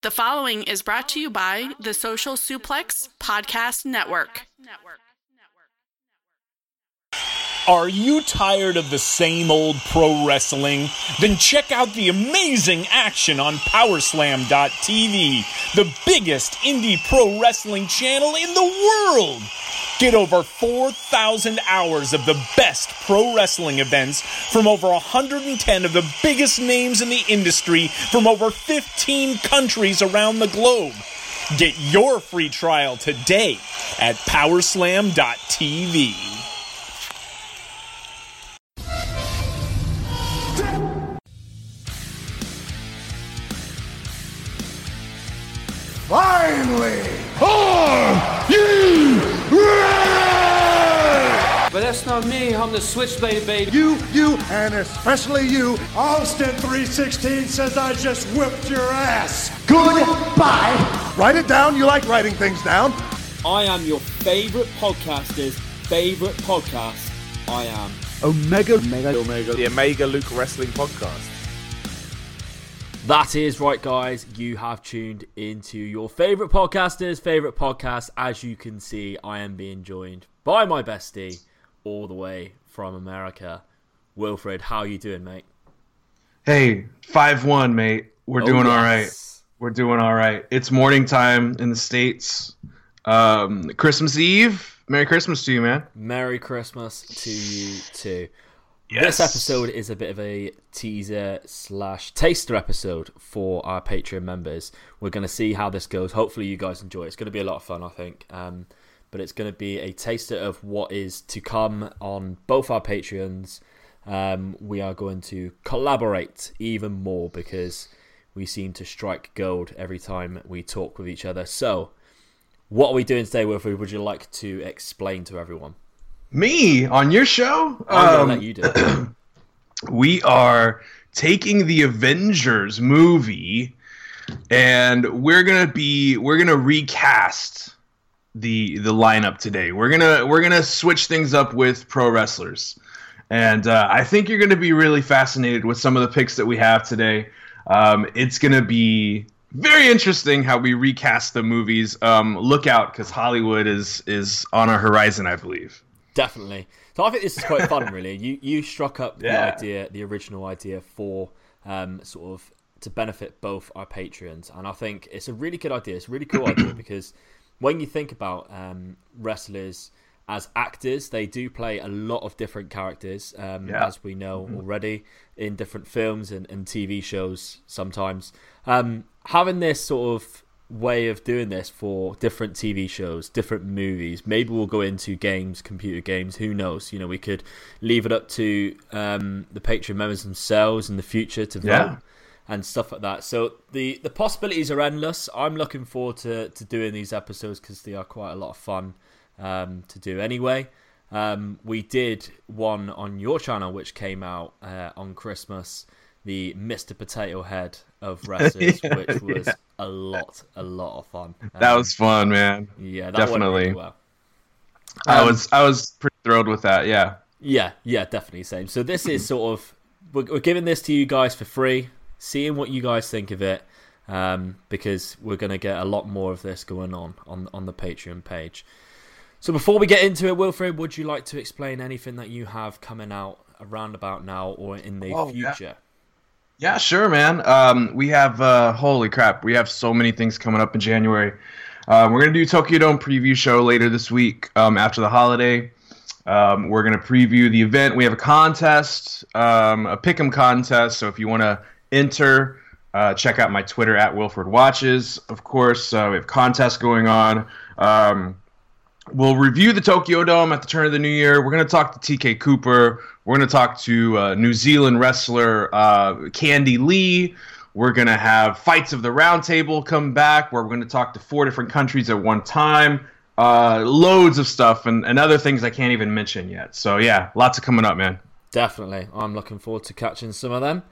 The following is brought to you by the Social Suplex Podcast Network. Are you tired of the same old pro wrestling? Then check out the amazing action on Powerslam.tv, the biggest indie pro wrestling channel in the world. Get over 4,000 hours of the best pro wrestling events from over 110 of the biggest names in the industry from over 15 countries around the globe. Get your free trial today at Powerslam.tv. Finally! Are you ready? But that's not me. I'm the switchblade baby. You, you, and especially you, Austin 316 says I just whipped your ass. Goodbye. Write it down. You like writing things down. I am your favorite podcaster's favorite podcast. I am. Omega, Omega, Omega, the Omega Luke Wrestling Podcast. That is right, guys. You have tuned into your favorite podcaster's favorite podcast. As you can see, I am being joined by my bestie all the way from America. Wilfred, how you doing, mate? Hey, five one, mate. We're Oh, doing all yes. right. We're doing all right. It's morning time in the states. Um, Christmas Eve. Merry Christmas to you, man. Merry Christmas to you too. Yes. This episode is a bit of a teaser slash taster episode for our Patreon members. We're going to see how this goes. Hopefully, you guys enjoy it. It's going to be a lot of fun, I think. Um, but it's going to be a taster of what is to come on both our Patreons. Um, we are going to collaborate even more because we seem to strike gold every time we talk with each other. So, what are we doing today, Wilfred? Would you like to explain to everyone? Me on your show? I'm Um, let you do it. we are taking the Avengers movie and we're gonna be we're gonna recast the the lineup today. We're gonna we're gonna switch things up with pro wrestlers, and uh, I think you're gonna be really fascinated with some of the picks that we have today. Um, it's gonna be very interesting how we recast the movies. Um, look out because Hollywood is is on our horizon, I believe. Definitely. So I think this is quite fun, really. You you struck up Yeah. the idea, the original idea for um, sort of to benefit both our patrons, and I think it's a really good idea. It's a really cool idea because when you think about um, wrestlers as actors, they do play a lot of different characters, um, Yeah. as we know already in different films and, and TV shows. Sometimes um, having this sort of way of doing this for different TV shows, different movies. Maybe we'll go into games, computer games. Who knows? You know, we could leave it up to um, the Patreon members themselves in the future to vote Yeah. And stuff like that. So the the possibilities are endless. I'm looking forward to to doing these episodes because they are quite a lot of fun um, to do. Anyway. Um, we did one on your channel, which came out uh, on Christmas, the Mr. Potato Head of wrestlers, Yeah, which was yeah. a lot, a lot of fun. That Um, was fun, man. yeah, that definitely. Really well. I Um, was I was pretty thrilled with that. Yeah. Yeah, yeah, definitely same. So this is sort of we're, we're giving this to you guys for free, seeing what you guys think of it, um, because we're going to get a lot more of this going on on on the Patreon page. So before we get into it, Wilfred, would you like to explain anything that you have coming out around about now or in the Oh, yeah. future? Yeah, sure, man. Um, we have uh, holy crap, we have so many things coming up in January. Um, we're gonna do Tokyo Dome preview show later this week um, after the holiday. Um, we're gonna preview the event. We have a contest, um, a pick'em contest. So if you want to enter, uh, check out my Twitter at Wilford Watches. Of course, uh, we have contests going on. Um, we'll review the Tokyo Dome at the turn of the new year. We're going to talk to TK Cooper. We're going to talk to uh, New Zealand wrestler uh, Candy Lee. We're going to have Fights of the Roundtable come back, where we're going to talk to four different countries at one time. Uh, loads of stuff and, and other things I can't even mention yet. So, yeah, lots of coming up, man. Definitely. I'm looking forward to catching some of them.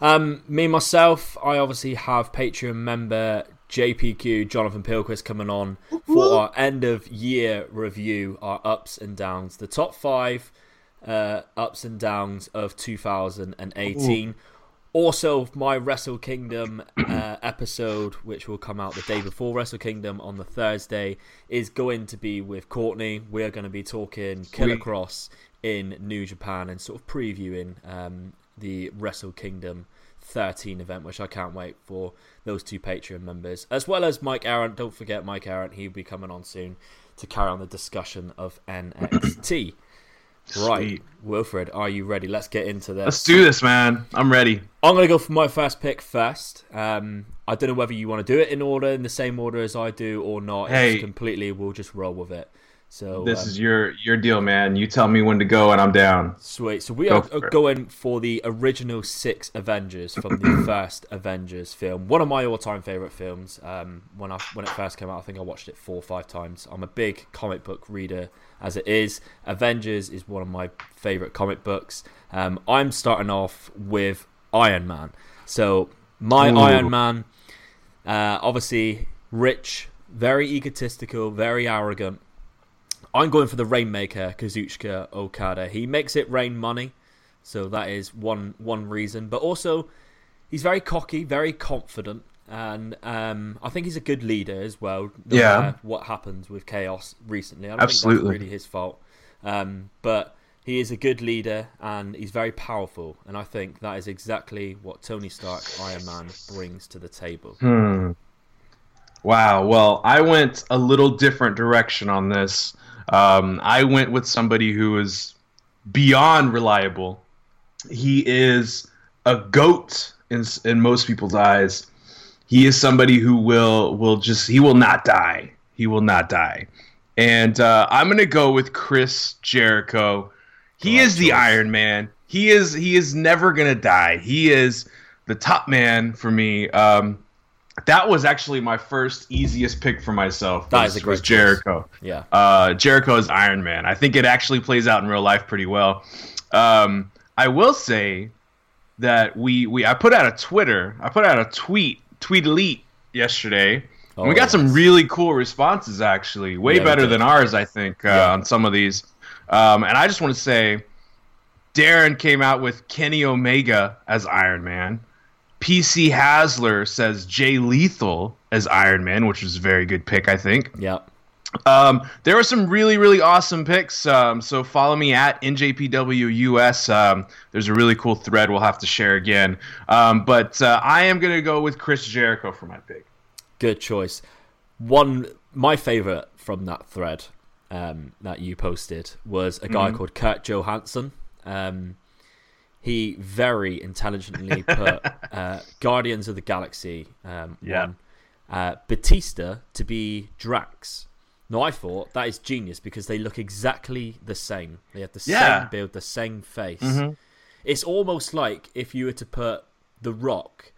Um, me, myself, I obviously have Patreon member JPQ, Jonathan Pilquist, coming on for our end of year review, our ups and downs, the top five uh, ups and downs of 2018. Also, my Wrestle Kingdom uh, episode, which will come out the day before Wrestle Kingdom on the Thursday, is going to be with Courtney. We're going to be talking Killer Kross in New Japan and sort of previewing um, the Wrestle Kingdom 13 event, which I can't wait for those two Patreon members, as well as Mike Aaron. Don't forget Mike Aaron; he'll be coming on soon to carry on the discussion of NXT. Right, Wilfred, are you ready? Let's get into this. Let's do this, man. I'm ready. I'm going to go for my first pick first. Um, I don't know whether you want to do it in order, in the same order as I do, or not. Hey. It's completely, we'll just roll with it. So This um, is your your deal, man. You tell me when to go, and I'm down. Sweet. So we Go are for going for the original six Avengers from the first Avengers film. One of my all-time favorite films. Um, when I when it first came out, I think I watched it four or five times. I'm a big comic book reader as it is. Avengers is one of my favorite comic books. Um, I'm starting off with Iron Man. So my Ooh. Iron Man, uh, obviously rich, very egotistical, very arrogant. I'm going for the Rainmaker, Kazuchika Okada. He makes it rain money, so that is one one reason. But also, he's very cocky, very confident, and um, I think he's a good leader as well. no Yeah. what happens with Chaos recently? I don't think Absolutely. that's really his fault. Um, but he is a good leader, and he's very powerful. And I think that is exactly what Tony Stark, Iron Man, brings to the table. Hmm. Wow. Well, I went a little different direction on this. Um, I went with somebody who is beyond reliable. He is a goat in in most people's eyes. He is somebody who will will just he will not die. He will not die. And uh, I'm gonna go with Chris Jericho. He is the. Iron Man. He is he is never gonna die. He is the top man for me. Um, that was actually my first easiest pick for myself. Was, was choice. Jericho. Yeah. Uh, Jericho is Iron Man. I think it actually plays out in real life pretty well. Um, I will say that we we I put out a Twitter. I put out a tweet, tweet elite yesterday. and we Oh, got some really cool responses actually, way Yeah, better than ours, I think, uh, Yeah. on some of these. Um, and I just want to say, Darren came out with Kenny Omega as Iron Man. PC Hasler says Jay Lethal as Iron Man, which was a very good pick, I think. Yeah. Um, there were some really, really awesome picks. Um, so follow me at NJPWUS. Um, there's a really cool thread we'll have to share again. Um, but uh, I am going to go with Chris Jericho for my pick. Good choice. One, my favorite from that thread um, that you posted was a guy called Kurt Johansson. Um, he very intelligently put uh, Guardians of the Galaxy um, Yeah. one, uh, Batista to be Drax. Now I thought that is genius because they look exactly the same. They have the Yeah. same build, the same face. It's almost like if you were to put The Rock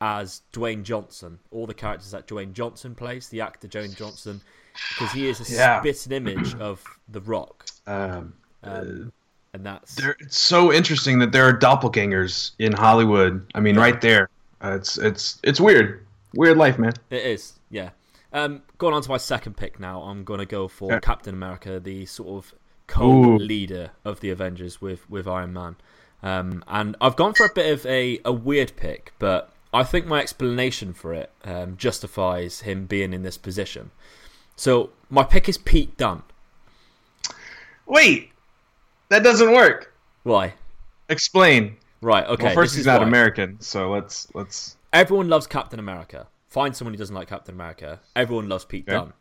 as Dwayne Johnson, all the characters that Dwayne Johnson plays, the actor Dwayne Johnson, because he is a Yeah. spitting image of The Rock, Um, um, and that's there, it's so interesting that there are doppelgangers in Hollywood. I mean, right there. Uh, it's it's it's weird. Weird life, man. It is, yeah. Um, going on to my second pick now, I'm going to go for Yeah. Captain America, the sort of co-leader of the Avengers with, with Iron Man. Um, and I've gone for a bit of a, a weird pick, but I think my explanation for it um, justifies him being in this position. So my pick is Pete Dunne. Wait, that doesn't work. Why? Explain. Right, okay. well, first he's not why. American, so let's let's. Everyone loves Captain America. Find someone who doesn't like Captain America. Everyone loves Pete Okay. Dunne.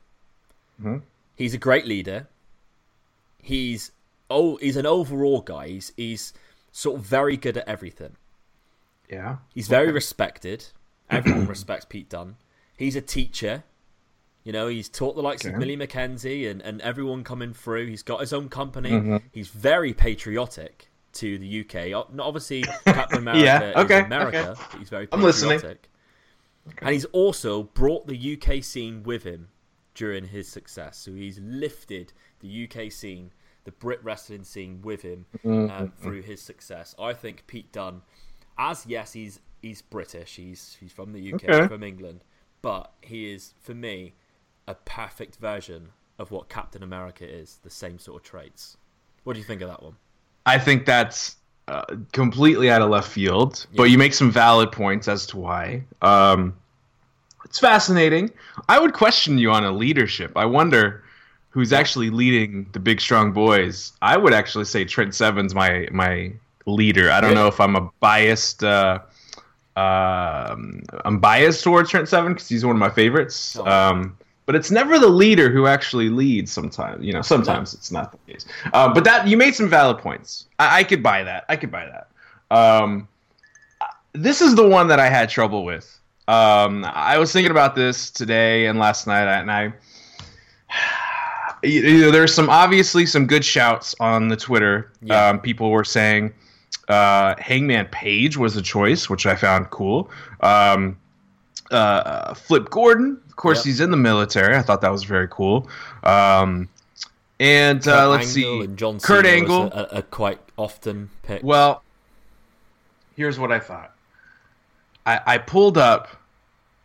Mhm. He's a great leader. He's oh, he's an overall guy. He's he's sort of very good at everything. Yeah. He's very respected. Everyone respects Pete Dunne. He's a teacher. You know, he's taught the likes of Millie McKenzie and, and everyone coming through. He's got his own company. Mhm. He's very patriotic to the UK. Not Obviously, Captain America Yeah, okay, America, okay. but he's very I'm listening. patriotic. And he's also brought the UK scene with him during his success. So he's lifted the UK scene, the Brit wrestling scene with him Mm-hmm. um, through his success. I think Pete Dunne, as yes, he's he's British, he's he's from the UK, Okay. from England, but he is for me a perfect version of what Captain America is. The same sort of traits. What do you think of that one? I think that's uh, completely out of left field, but you make some valid points as to why. Um, it's fascinating. I would question you on a leadership. I wonder who's actually leading the big strong boys. I would actually say Trent Seven's my my leader. I don't know if I'm a biased. Uh, um, I'm biased towards Trent Seven because he's one of my favorites. Um, but it's never the leader who actually leads. Sometimes, you know, sometimes it's not the case. Uh, but that you made some valid points. I, I could buy that. I could buy that. Um, this is the one that I had trouble with. Um, I was thinking about this today and last night, and I, you know, there's some obviously some good shouts on the Twitter. Yeah. Um, people were saying uh, Hangman Page was a choice, which I found cool. Um, uh, Flip Gordon, course, Yep. he's in the military. I thought that was very cool. Um, and uh, let's Angle see, and John Kurt Cena Angle. was a, a, a quite often pick. Well, here's what I thought. I, I pulled up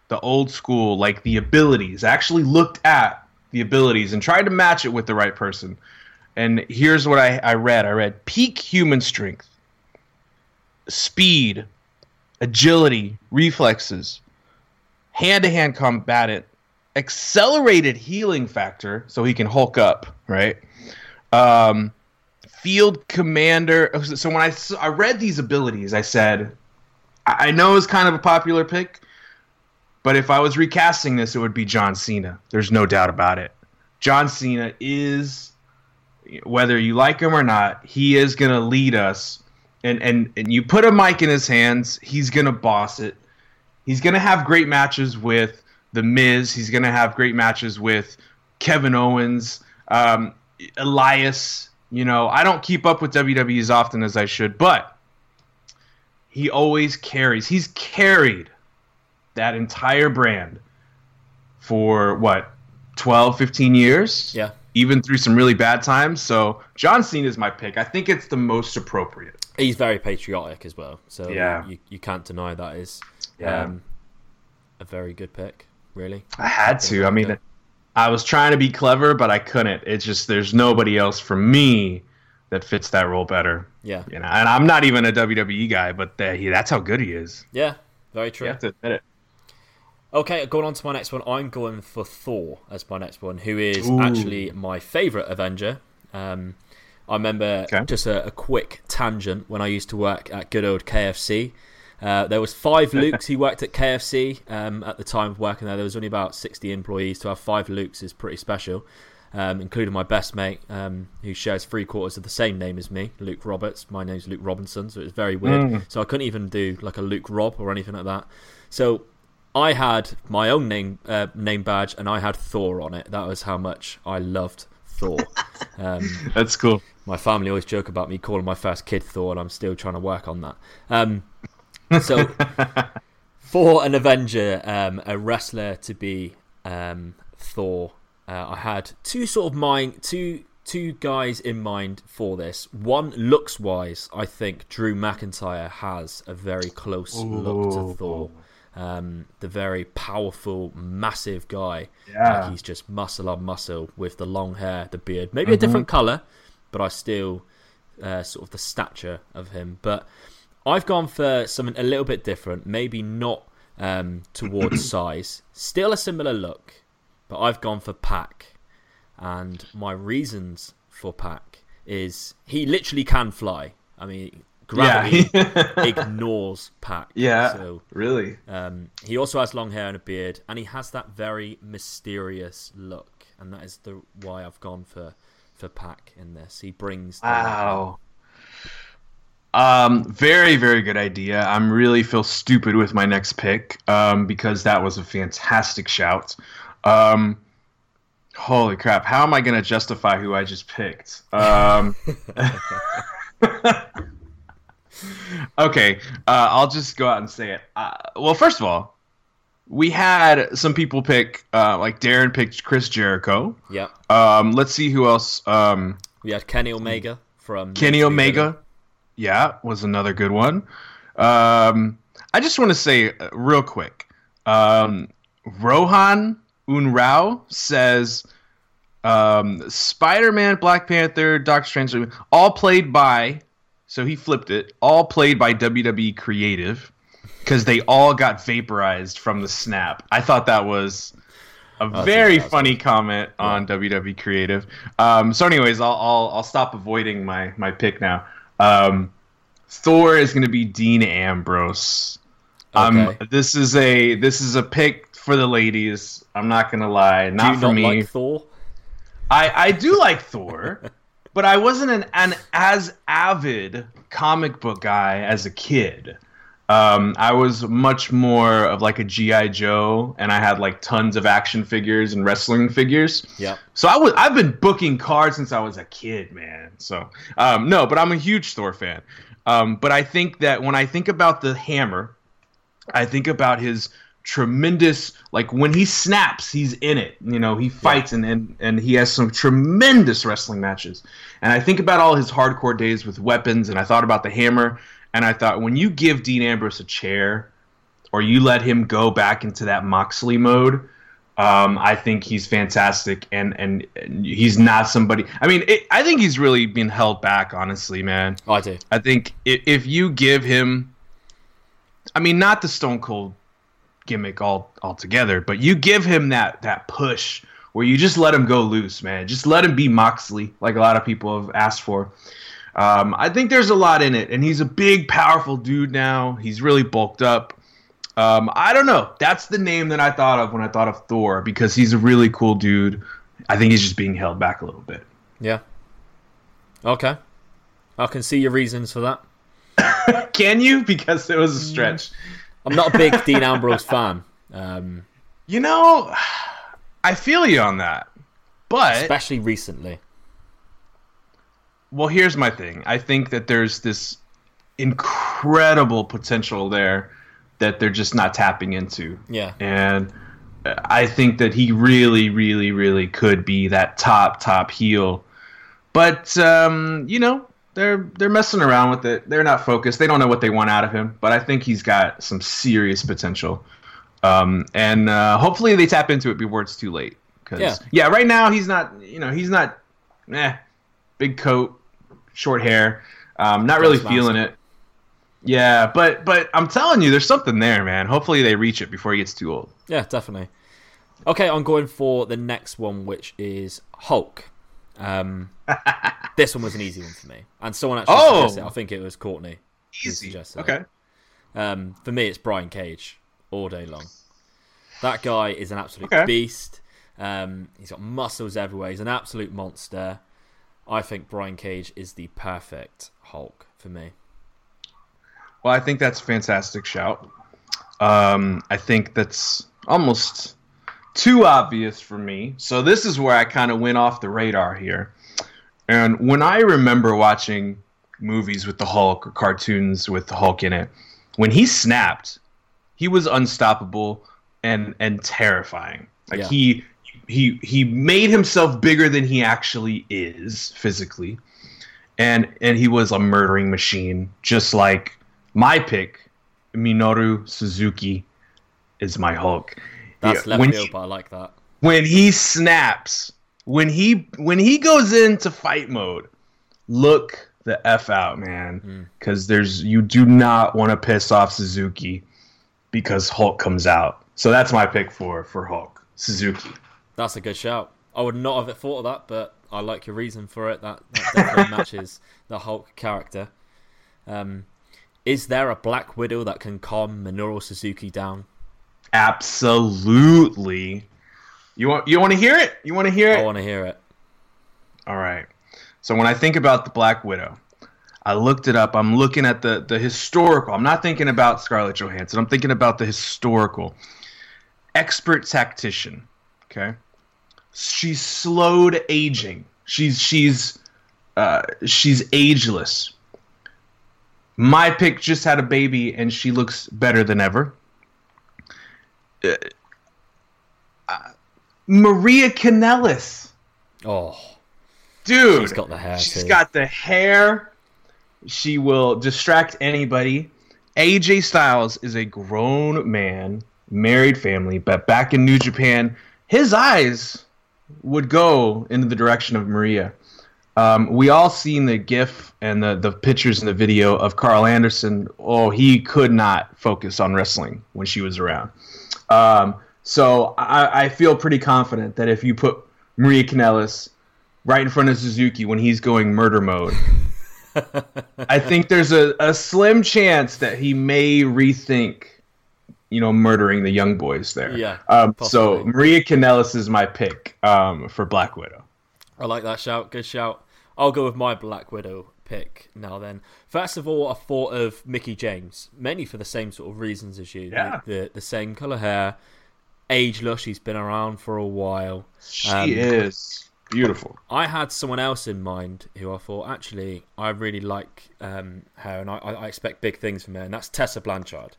the old school, like the abilities. I actually looked at the abilities and tried to match it with the right person. And here's what I, I read I read peak human strength, speed, agility, reflexes, hand to hand combatant, accelerated healing factor, so he can hulk up, right? Um, field commander. So when I, I read these abilities, I said, I know it's kind of a popular pick, but if I was recasting this, it would be John Cena. There's no doubt about it. John Cena is, whether you like him or not, he is going to lead us. And, and, and you put a mic in his hands, he's going to boss it. He's going to have great matches with The Miz. He's going to have great matches with Kevin Owens, um, Elias. You know, I don't keep up with WWE as often as I should, but he always carries. He's carried that entire brand for what 12 15 years Yeah. even through some really bad times so john cena is my pick i think it's the most appropriate He's very patriotic as well, so Yeah. you, you can't deny that is Yeah. um, a very good pick. Really, i had to i mean i was trying to be clever but i couldn't it's just there's nobody else for me that fits that role better yeah, you know and i'm not even a wwe guy but uh, he, that's how good he is yeah, very true. you have to admit it Okay, going on to my next one. I'm going for Thor as my next one, who is Ooh. actually my favourite Avenger. Um, I remember Okay. just a, a quick tangent when I used to work at good old KFC. Uh, there was five Lukes who worked at KFC um, at the time of working there. There was only about 60 employees. To have five Lukes is pretty special, um, including my best mate, um, who shares three quarters of the same name as me, Luke Roberts. My name's Luke Robinson, so it's very weird. So I couldn't even do like a Luke Rob or anything like that. So I had my own name uh, name badge, and I had Thor on it. That was how much I loved Thor. um, that's cool my family always joke about me calling my first kid Thor, and I'm still trying to work on that. So, for an Avenger, um, a wrestler to be um, Thor, uh, I had two sort of mind, two two guys in mind for this. One looks wise, I think Drew McIntyre has a very close look to Thor. Um, the very powerful, massive guy. Yeah. Like he's just muscle on muscle with the long hair, the beard, maybe a different color, but I still uh, sort of the stature of him. But I've gone for something a little bit different, maybe not um, towards size, still a similar look, but I've gone for PAC, and my reasons for PAC is he literally can fly. I mean, gravity ignores PAC. yeah So really um, he also has long hair and a beard, and he has that very mysterious look, and that is the why I've gone for for PAC in this. He brings the Wow. Um, very, very good idea. I'm really feel stupid with my next pick, um, because that was a fantastic shout. Um, holy crap! How am I going to justify who I just picked? Um, okay, uh, I'll just go out and say it. Uh, well, first of all, we had some people pick, uh, like Darren picked Chris Jericho. Yeah, Um, let's see who else. Um, we had Kenny Omega from Kenny Omega. Yeah, was another good one. Um, I just want to say uh, real quick, um, Rohan Unrao says um, Spider-Man, Black Panther, Doctor Strange, all played by So he flipped it, all played by WWE Creative, because they all got vaporized from the snap. I thought that was a very funny comment on WWE Creative. Um, so, anyways, I'll, I'll I'll stop avoiding my my pick now. Um, Thor is going to be Dean Ambrose. Um, Okay. this is a this is a pick for the ladies. I'm not gonna lie, not for not me. like Thor? I I do like Thor, but I wasn't an, an as avid comic book guy as a kid. Um, I was much more of like a GI Joe, and I had like tons of action figures and wrestling figures. Yeah. So I was I've been booking cards since I was a kid, man. So um, no, but I'm a huge Thor fan. Um, but I think that when I think about the hammer, I think about his tremendous like when he snaps, he's in it. You know, he fights and, and and he has some tremendous wrestling matches. And I think about all his hardcore days with weapons, and I thought about the hammer, and I thought when you give Dean Ambrose a chair, or you let him go back into that Moxley mode, um, I think he's fantastic, and, and and he's not somebody. I mean, it, I think he's really been held back, honestly, man. I do. I think if, if you give him, I mean, not the Stone Cold gimmick all altogether, but you give him that that push where you just let him go loose, man. Just let him be Moxley, like a lot of people have asked for. Um, I think there's a lot in it, and he's a big, powerful dude now. He's really bulked up. Um, I don't know. That's the name that I thought of when I thought of Thor because he's a really cool dude. I think he's just being held back a little bit. Yeah. Okay. I can see your reasons for that. Can you? Because it was a stretch. I'm not a big Dean Ambrose fan, um, You know, I feel you on that. But especially recently. Well, here's my thing. I think that there's this incredible potential there that they're just not tapping into. Yeah. And I think that he really, really, really could be that top, top heel. But um, you know, they're they're messing around with it. They're not focused. They don't know what they want out of him. But I think he's got some serious potential. Um, and uh, hopefully they tap into it before it's too late. Cause Yeah. yeah, right now he's not. You know, he's not. Eh, big coat, short hair. Um, not really That's feeling massive. it. Yeah, but but I'm telling you, there's something there, man. Hopefully they reach it before he gets too old. Yeah, definitely. Okay, I'm going for the next one, which is Hulk. Um, this one was an easy one for me, and someone actually Oh! suggested it. I think it was Courtney. it. Okay. Um, for me, it's Brian Cage all day long. That guy is an absolute Okay. beast. Um, he's got muscles everywhere. He's an absolute monster. I think Brian Cage is the perfect Hulk for me. Well, I think that's a fantastic shout. Um, I think that's almost too obvious for me. So this is where I kind of went off the radar here. And when I remember watching movies with the Hulk or cartoons with the Hulk in it, when he snapped, he was unstoppable and and terrifying. Like Yeah. he he he made himself bigger than he actually is physically. And and he was a murdering machine, just like my pick, Minoru Suzuki, is my Hulk. That's Yeah, left when field, he- but I like that. when he snaps, when he when he goes into fight mode, look the f out, man, hmm. because there's you do not want to piss off Suzuki because Hulk comes out. So that's my pick for for Hulk, Suzuki. That's a good shout. I would not have thought of that, but I like your reason for it. That, that definitely matches the Hulk character. Um, is there a Black Widow that can calm Minoru Suzuki down? Absolutely. You want you want to hear it? You want to hear it? I want to hear it. All right. So when I think about the Black Widow, I looked it up. I'm looking at the the historical. I'm not thinking about Scarlett Johansson. I'm thinking about the historical expert tactician. Okay. She's slowed aging. She's she's uh, she's ageless. My pick just had a baby and she looks better than ever. Uh, uh, Maria Kanellis. Oh, Dude, She's got the hair, She's too. got the hair. She will distract anybody. AJ Styles is a grown man, married family, but back in New Japan, his eyes would go into the direction of Maria. Um, we all seen the GIF and the the pictures in the video of Karl Anderson. Oh, he could not focus on wrestling when she was around. Um, so I, I feel pretty confident that if you put Maria Kanellis right in front of Suzuki when he's going murder mode, I think there's a, a slim chance that he may rethink, you know, murdering the young boys there. Yeah, Um, so. Maria Kanellis is my pick um, for Black Widow. I like that shout. Good shout. I'll go with my Black Widow pick now. Then, first of all, I thought of Mickie James, mainly for the same sort of reasons as you. Yeah. The, the, the same color hair, ageless. She's been around for a while. She Um, is beautiful. I had someone else in mind who I thought actually I really like um, her, and I, I expect big things from her, and that's Tessa Blanchard.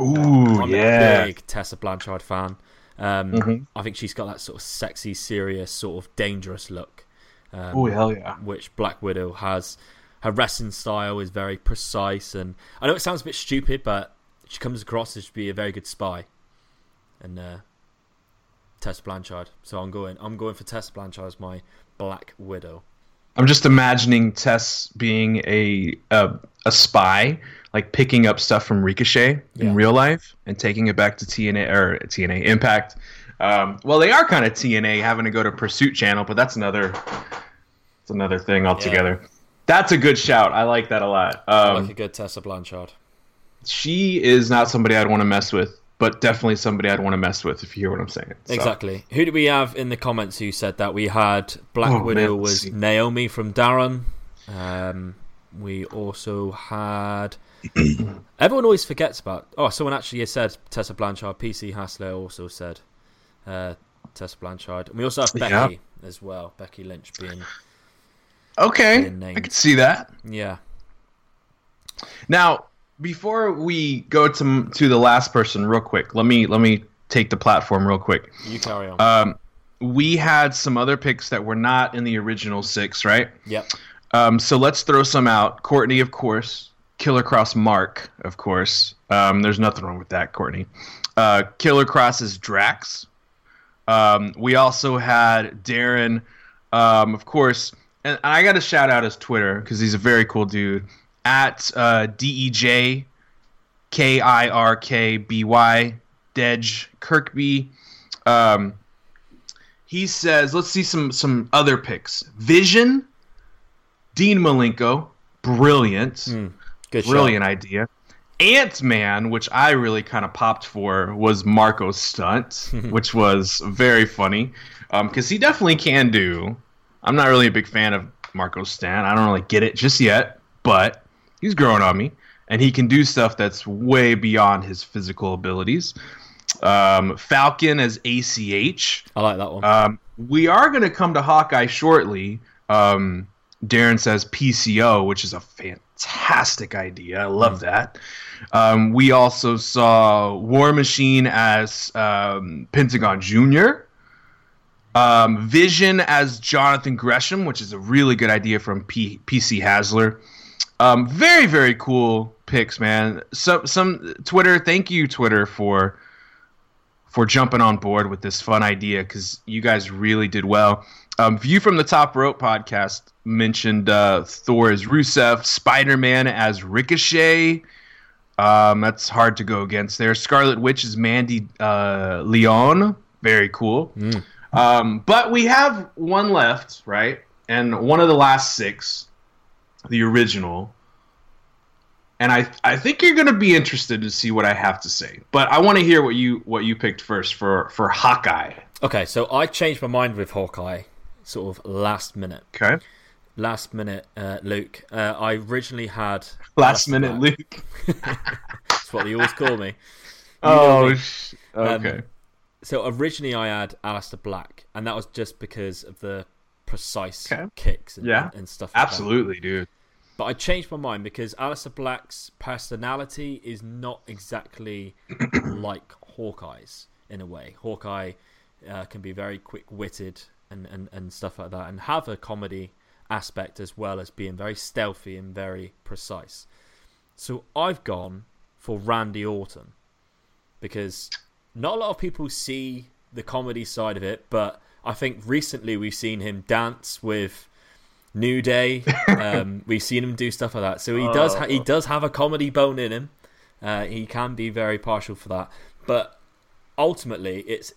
Ooh, I'm yeah. a big Tessa Blanchard fan. Um, Mhm. I think she's got that sort of sexy, serious, sort of dangerous look. Um, Oh, hell yeah. Which Black Widow has. Her wrestling style is very precise, and I know it sounds a bit stupid, but she comes across as to be a very good spy. And uh, Tessa Blanchard, so I'm going. I'm going for Tessa Blanchard as my Black Widow. I'm just imagining Tess being a a, a spy, like picking up stuff from Ricochet Yeah. in real life and taking it back to TNA or TNA Impact. Um, well, they are kind of TNA having to go to Pursuit Channel, but that's another that's another thing altogether. That's a good shout. I like that a lot. I Um, like a good Tessa Blanchard. she is not somebody I'd want to mess with, but definitely somebody I'd want to mess with if you hear what I'm saying. So, Exactly. Who do we have in the comments who said that? We had Black Oh, Widow man, was see. Naomi from Darren. Um, we also had. Everyone always forgets about. Oh, someone actually has said Tessa Blanchard. PC Hassler also said uh, Tessa Blanchard. And we also have Yeah. Becky as well. Becky Lynch being. Okay, being I could see that. Yeah. Now, before we go to to the last person, real quick, let me let me take the platform real quick. You carry on. Um, we had some other picks that were not in the original six, right? yep. Um, so let's throw some out. Courtney, of course. Killer Kross Mark, of course. Um, there's nothing wrong with that, Courtney. Uh, Killer Kross is Drax. Um, we also had Darren, um, of course, and I got to shout out his Twitter because he's a very cool dude at uh, D E J K I R K B Y Dej Kirkby. Um, he says, let's see some some other picks. Vision, Dean Malenko, brilliant, Good brilliant shot. idea. Ant Man, which I really kind of popped for, was Marko Stunt, which was very funny because he definitely can do. I'm not really a big fan of Marko Stunt. I don't really get it just yet, but he's growing on me, and he can do stuff that's way beyond his physical abilities. Um, Falcon as ACH. I like that one. Um, we are going to come to Hawkeye shortly. Um, Darren says PCO, which is a fantastic idea. I love that. Um, we also saw War Machine as um, Pentagon Jr. Um, Vision as Jonathan Gresham, which is a really good idea from P- PC Hasler. Um, very very cool picks, man. Some Twitter. Thank you Twitter for for jumping on board with this fun idea because you guys really did well. Um, View from the Top Rope podcast mentioned uh, Thor as Rusev, Spider Man as Ricochet. Um, that's hard to go against there. Scarlet Witch is Mandy uh, Leon. Very cool. Um, but we have one left, right? And one of the last six, the original. And I, I think you're going to be interested to see what I have to say. But I want to hear what you what you picked first for for Hawkeye. okay, so I changed my mind with Hawkeye, sort of last minute. Okay. Last minute, uh, Luke. Uh, I originally had Last Aleister minute. Luke. That's what they always call me. Oh, me. sh- Um, okay. So originally I had Aleister Black, and that was just because of the precise Okay. kicks and, Yeah. and stuff. Like that. Absolutely, dude. But I changed my mind because Aleister Black's personality is not exactly like Hawkeye's in a way. Hawkeye uh, can be very quick witted and, and, and stuff like that and have a comedy aspect as well as being very stealthy and very precise. So I've gone for Randy Orton because not a lot of people see the comedy side of it, but I think recently we've seen him dance with New Day. Um, we've seen him do stuff like that, so he does ha- he Oh. does have a comedy bone in him. Uh, he can be very partial for that, but ultimately, it's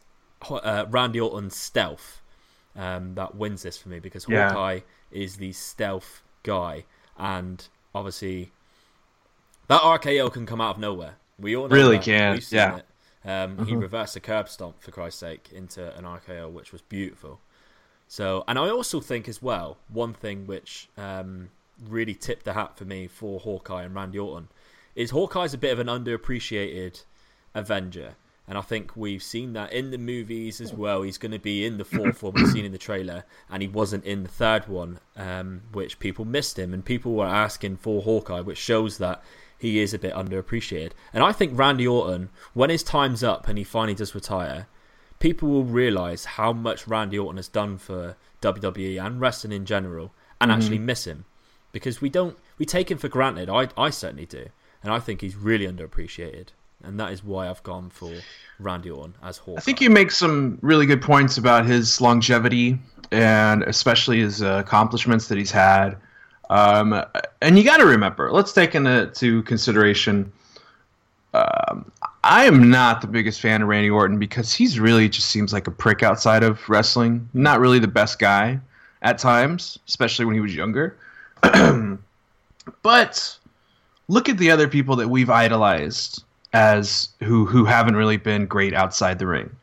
uh, Randy Orton's stealth um, that wins this for me because Yeah. Hawkeye is the stealth guy, and obviously that RKO can come out of nowhere. We all know Really that. can, We've seen yeah. Mm-hmm. Um, He reversed a curb stomp for Christ's sake into an RKO, which was beautiful. So, and I also think as well, one thing which um, really tipped the hat for me for Hawkeye and Randy Orton is Hawkeye's a bit of an underappreciated Avenger. And I think we've seen that in the movies as well. He's going to be in the fourth one we've seen in the trailer, and he wasn't in the third one, um, which people missed him. And people were asking for Hawkeye, which shows that he is a bit underappreciated. And I think Randy Orton, when his time's up and he finally does retire, people will realize how much Randy Orton has done for WWE and wrestling in general, and actually miss him because we don't we take him for granted. I I certainly do, and I think he's really underappreciated, and that is why I've gone for Randy Orton as Hawkeye. I think you make some really good points about his longevity and especially his uh, accomplishments that he's had. Um, and you got to remember, let's take into consideration. Um, I am not the biggest fan of Randy Orton because he's really just seems like a prick outside of wrestling. Not really the best guy at times, especially when he was younger. but look at the other people that we've idolized as who who haven't really been great outside the ring.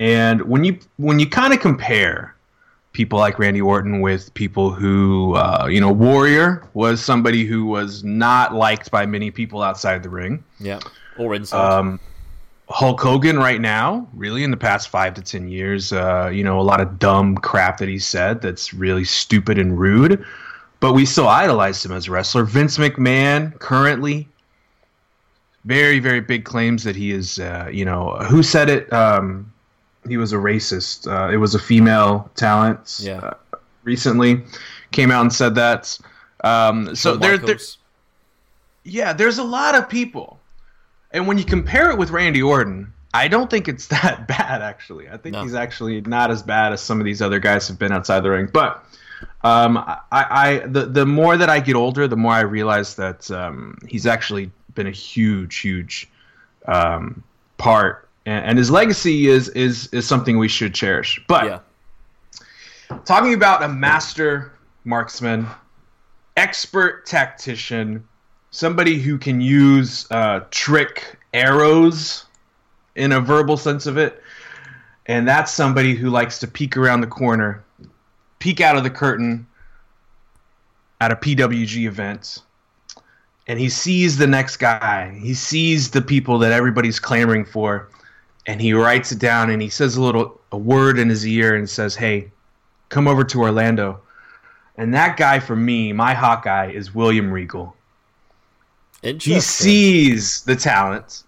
And when you when you kind of compare people like Randy Orton with people who uh, you know Warrior was somebody who was not liked by many people outside the ring. yeah, or inside. Um, Hulk Hogan right now, really in the past five to ten years, uh, you know, a lot of dumb crap that he said that's really stupid and rude, but we still idolized him as a wrestler. Vince McMahon currently, very very big claims that he is, uh, you know, who said it? Um, he was a racist. Uh, it was a female talent. Yeah. Uh, recently came out and said that. Um, so there, there, yeah, there's a lot of people. And when you compare it with Randy Orton, I don't think it's that bad actually. I think No. he's actually not as bad as some of these other guys have been outside the ring. But um, I, I the the more that I get older, the more I realize that um, he's actually been a huge, huge um, part, and, and his legacy is is is something we should cherish. But yeah, talking about a master marksman, expert tactician, somebody who can use uh, trick arrows in a verbal sense of it, and that's somebody who likes to peek around the corner, peek out of the curtain at a PWG event. And he sees the next guy. He sees the people that everybody's clamoring for, and he writes it down. And he says a little a word in his ear and says, "Hey, come over to Orlando. And that guy for me, my Hawkeye, is William Regal. interesting. He sees the talent.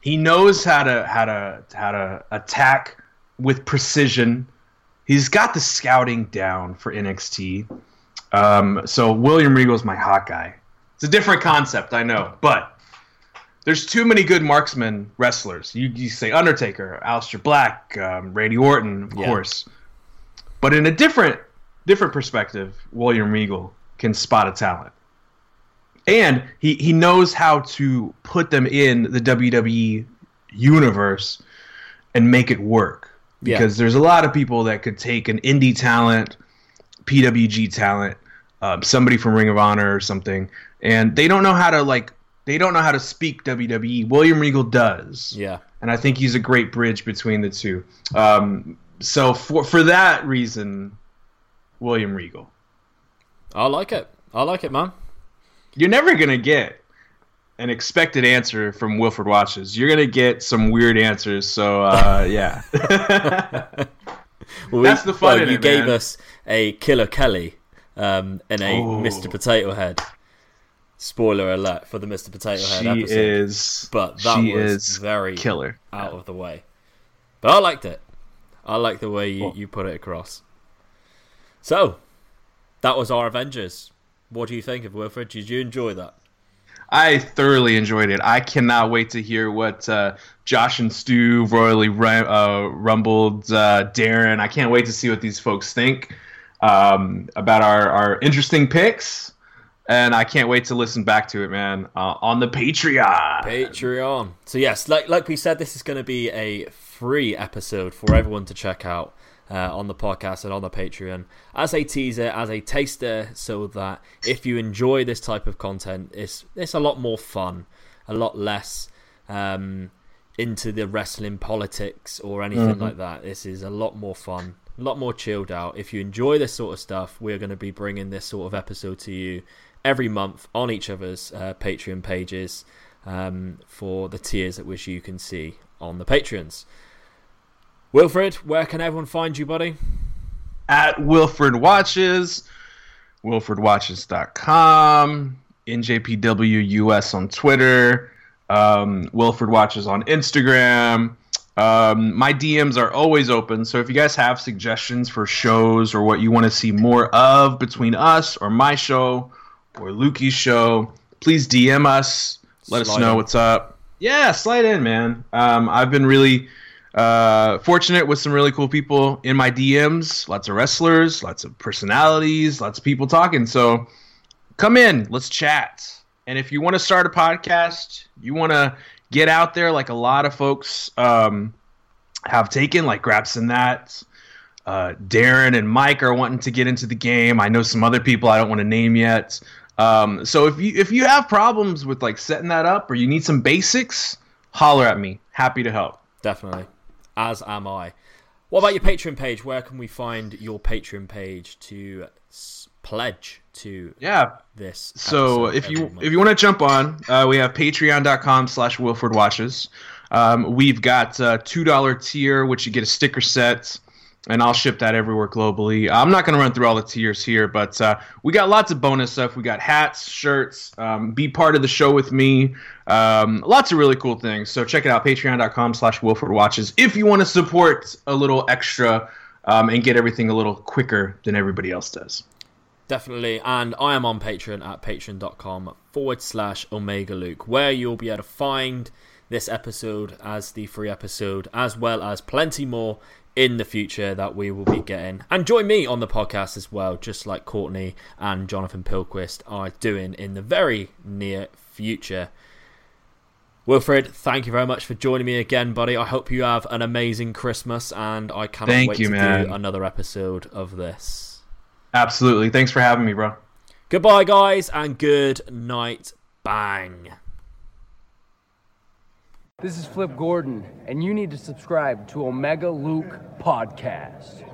He knows how to how to how to attack with precision. He's got the scouting down for NXT. Um, so William Regal is my Hawkeye. It's a different concept, I know, but there's too many good marksman wrestlers. You, you say Undertaker, Aleister Black, um, Randy Orton, of Yeah. course. But in a different different perspective, William Regal can spot a talent. And he, he knows how to put them in the WWE universe and make it work. Yeah. Because there's a lot of people that could take an indie talent, PWG talent, um, somebody from Ring of Honor or something, and they don't know how to like they don't know how to speak WWE. William Regal does Yeah, and I think he's a great bridge between the two. Um, so for for that reason, William Regal. I like it. I like it, man. You're never gonna get an expected answer from Wilford Watches. You're gonna get some weird answers. So uh, yeah, Well, That's the fun Well, you it, gave man. us a Killer Kelly um, and a Oh. Mr. Potato Head. Spoiler alert for the Mr. Potato Head she episode. is. but that she was is very killer. out of the way. But I liked it. I like the way you, Cool. you put it across. So, that was our Avengers. What do you think of Wilfred? Did you enjoy that? I thoroughly enjoyed it. I cannot wait to hear what uh, Josh and Stu royally uh, rumbled. Uh, Darren, I can't wait to see what these folks think. um, about our, our interesting picks. And I can't wait to listen back to it, man, uh, on the Patreon. Patreon. So yes, like like we said, this is going to be a free episode for everyone to check out uh, on the podcast and on the Patreon as a teaser, as a taster, so that if you enjoy this type of content, it's it's a lot more fun, a lot less um, into the wrestling politics or anything mm-hmm. like that. This is a lot more fun, a lot more chilled out. If you enjoy this sort of stuff, we're going to be bringing this sort of episode to you every month on each other's uh, Patreon pages um, for the tiers at which you can see on the Patreons. Wilfred, where can everyone find you, buddy? At Wilfred Watches, WilfredWatches.com, NJPWUS on Twitter, um, Wilfred Watches on Instagram. Um, my DMs are always open, so if you guys have suggestions for shows or what you want to see more of between us or my show or Lukey's show, please DM us. Let slide us know in. what's up. Yeah, slide in, man. Um, I've been really uh, fortunate with some really cool people in my DMs. Lots of wrestlers, lots of personalities, lots of people talking. So come in, let's chat. And if you want to start a podcast, you want to get out there like a lot of folks um, have taken, like Graps and that. Uh, Darren and Mike are wanting to get into the game. I know some other people I don't want to name yet. Um, so if you if you have problems with like setting that up or you need some basics, holler at me. Happy to help. Definitely. As am I. What about your Patreon page? Where can we find your Patreon page to pledge to yeah this? So if you month? if you want to jump on, uh, we have patreon.com slash Wilfred Watches. Um, we've got a two dollar tier, which you get a sticker set and I'll ship that everywhere globally. I'm not going to run through all the tiers here, but uh, we got lots of bonus stuff. We got hats, shirts, um, be part of the show with me. Um, lots of really cool things. So check it out, patreon.com slash Wilfred Watches if you want to support a little extra um, and get everything a little quicker than everybody else does. Definitely. And I am on Patreon at patreon.com forward slash Omega Luke, where you'll be able to find this episode as the free episode, as well as plenty more in the future that we will be getting. And join me on the podcast as well, just like Courtney and Jonathan Pilquist are doing in the very near future. Wilfred, thank you very much for joining me again, buddy. I hope you have an amazing Christmas, and I cannot thank wait you, to man. do another episode of this. Absolutely. Thanks for having me, bro. Goodbye, guys, and good night. Bang. This is Flip Gordon, and you need to subscribe to Omega Luke Podcast.